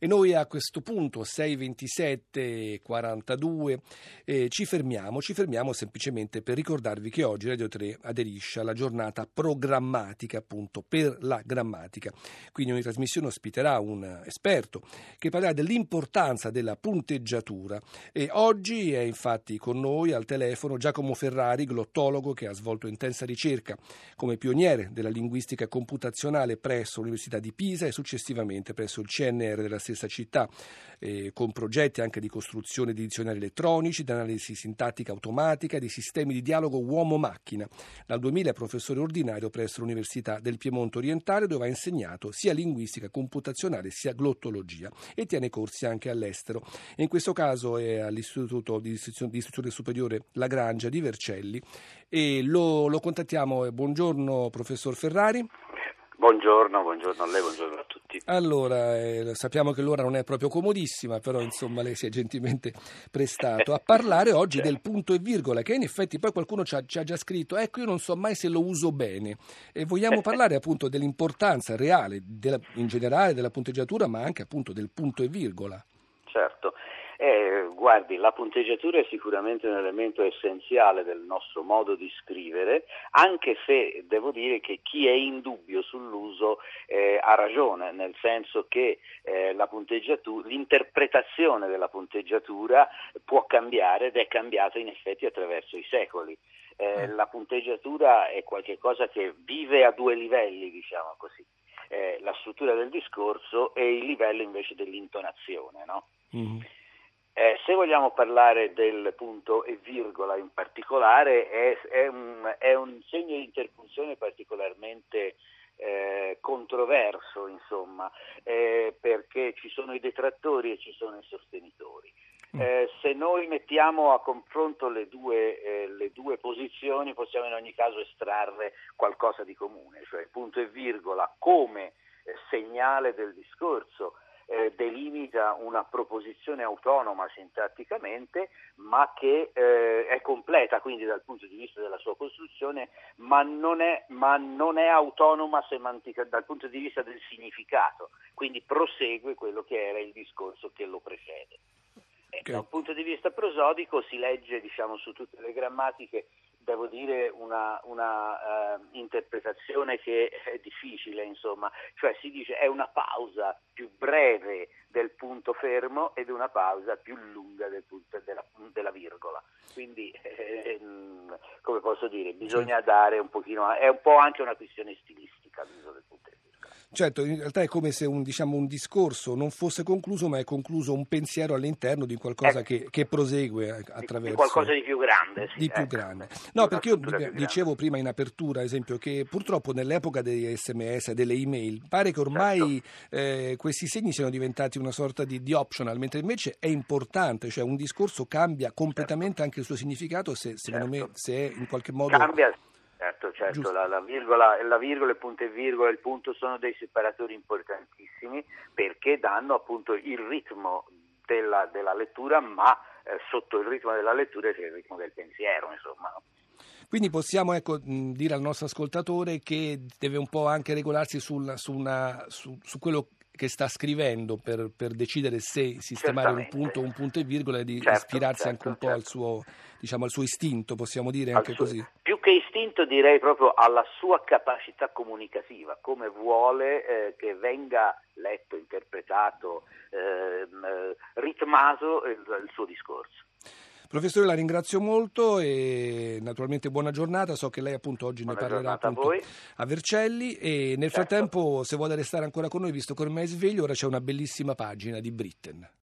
E noi a questo punto, 6.27.42, eh, ci fermiamo, ci fermiamo semplicemente per ricordarvi che oggi Radio 3 aderisce alla giornata programmatica appunto per la grammatica. Quindi ogni trasmissione ospiterà un esperto che parlerà dell'importanza della punteggiatura e oggi è infatti con noi al telefono Giacomo Ferrari, glottologo che ha svolto intensa ricerca come pioniere della linguistica computazionale presso l'Università di Pisa e successivamente presso il CNR della stessa città, eh, con progetti anche di costruzione di dizionari elettronici, di analisi sintattica automatica, di sistemi di dialogo uomo-macchina. Dal 2000 è professore ordinario presso l'Università del Piemonte Orientale, dove ha insegnato sia linguistica computazionale sia glottologia e tiene corsi anche all'estero. In questo caso è all'Istituto di Istruzione, Superiore Lagrangia di Vercelli e lo, lo contattiamo. Buongiorno professor Ferrari. Buongiorno, buongiorno a lei, buongiorno a tutti. Allora, eh, sappiamo che l'ora non è proprio comodissima, però insomma lei si è gentilmente prestato a parlare oggi del punto e virgola, che in effetti poi qualcuno ci ha, ci ha, già scritto, ecco io non so mai se lo uso bene. E vogliamo parlare appunto dell'importanza reale della, in generale della punteggiatura, ma anche appunto del punto e virgola. Certo. Eh, guardi, la punteggiatura è sicuramente un elemento essenziale del nostro modo di scrivere, anche se devo dire che chi è in dubbio sull'uso eh, ha ragione, nel senso che eh, l'interpretazione della punteggiatura può cambiare ed è cambiata in effetti attraverso i secoli. Eh, mm. la punteggiatura è qualcosa che vive a due livelli, diciamo così. Eh, la struttura del discorso e il livello invece dell'intonazione. No? Mm. Eh, se vogliamo parlare del punto e virgola in particolare, è, è, un, è un, segno di interpunzione particolarmente eh, controverso, insomma, eh, perché ci sono i detrattori e ci sono i sostenitori. Mm. Eh, se noi mettiamo a confronto le due, eh, le due, posizioni possiamo in ogni caso estrarre qualcosa di comune, cioè punto e virgola come eh, segnale del discorso eh, delimita una proposizione autonoma sintatticamente, ma che eh, è completa quindi dal punto di vista della sua costruzione, ma non è, ma non è autonoma semantica, dal punto di vista del significato, quindi prosegue quello che era il discorso che lo precede. Eh, okay. Da un punto di vista prosodico si legge diciamo, su tutte le grammatiche devo dire, una, una uh, interpretazione che è difficile, insomma, cioè si dice è una pausa più breve del punto fermo ed una pausa più lunga del punto, della, della, virgola. Quindi, eh, come posso dire, bisogna dare un pochino, è un po' anche una questione stilistica l'uso del punto Certo, in realtà è come se un, diciamo, un, discorso non fosse concluso, ma è concluso un pensiero all'interno di qualcosa eh, che, che, prosegue attraverso... Di qualcosa di più grande. Sì, di più ecco. grande. No, perché io dicevo prima in apertura, ad esempio, che purtroppo nell'epoca degli sms, delle email, pare che ormai certo. eh, questi segni siano diventati una sorta di, di, optional, mentre invece è importante, cioè un discorso cambia completamente certo. anche il suo significato se, secondo certo. me, se è in qualche modo... Cambia Certo, certo, la, la, virgola, la virgola, il punto e virgola, il punto sono dei separatori importantissimi perché danno appunto il ritmo della, della lettura, ma eh, sotto il ritmo della lettura c'è il ritmo del pensiero, insomma. Quindi possiamo ecco, dire al nostro ascoltatore che deve un po' anche regolarsi sul, su, una, su, su quello che sta scrivendo per, per decidere se sistemare un punto o un punto e virgola e di certo, ispirarsi certo, anche un po' certo. al, suo, diciamo, al suo istinto, possiamo dire anche suo, così. Più che istinto direi proprio alla sua capacità comunicativa, come vuole eh, che venga letto, interpretato, eh, ritmato il, il suo discorso. Professore, la ringrazio molto e naturalmente buona giornata. So che lei appunto oggi buona ne parlerà appunto a, a, Vercelli e nel certo. frattempo se vuole restare ancora con noi, visto che ormai è sveglio, ora c'è una bellissima pagina di Britten.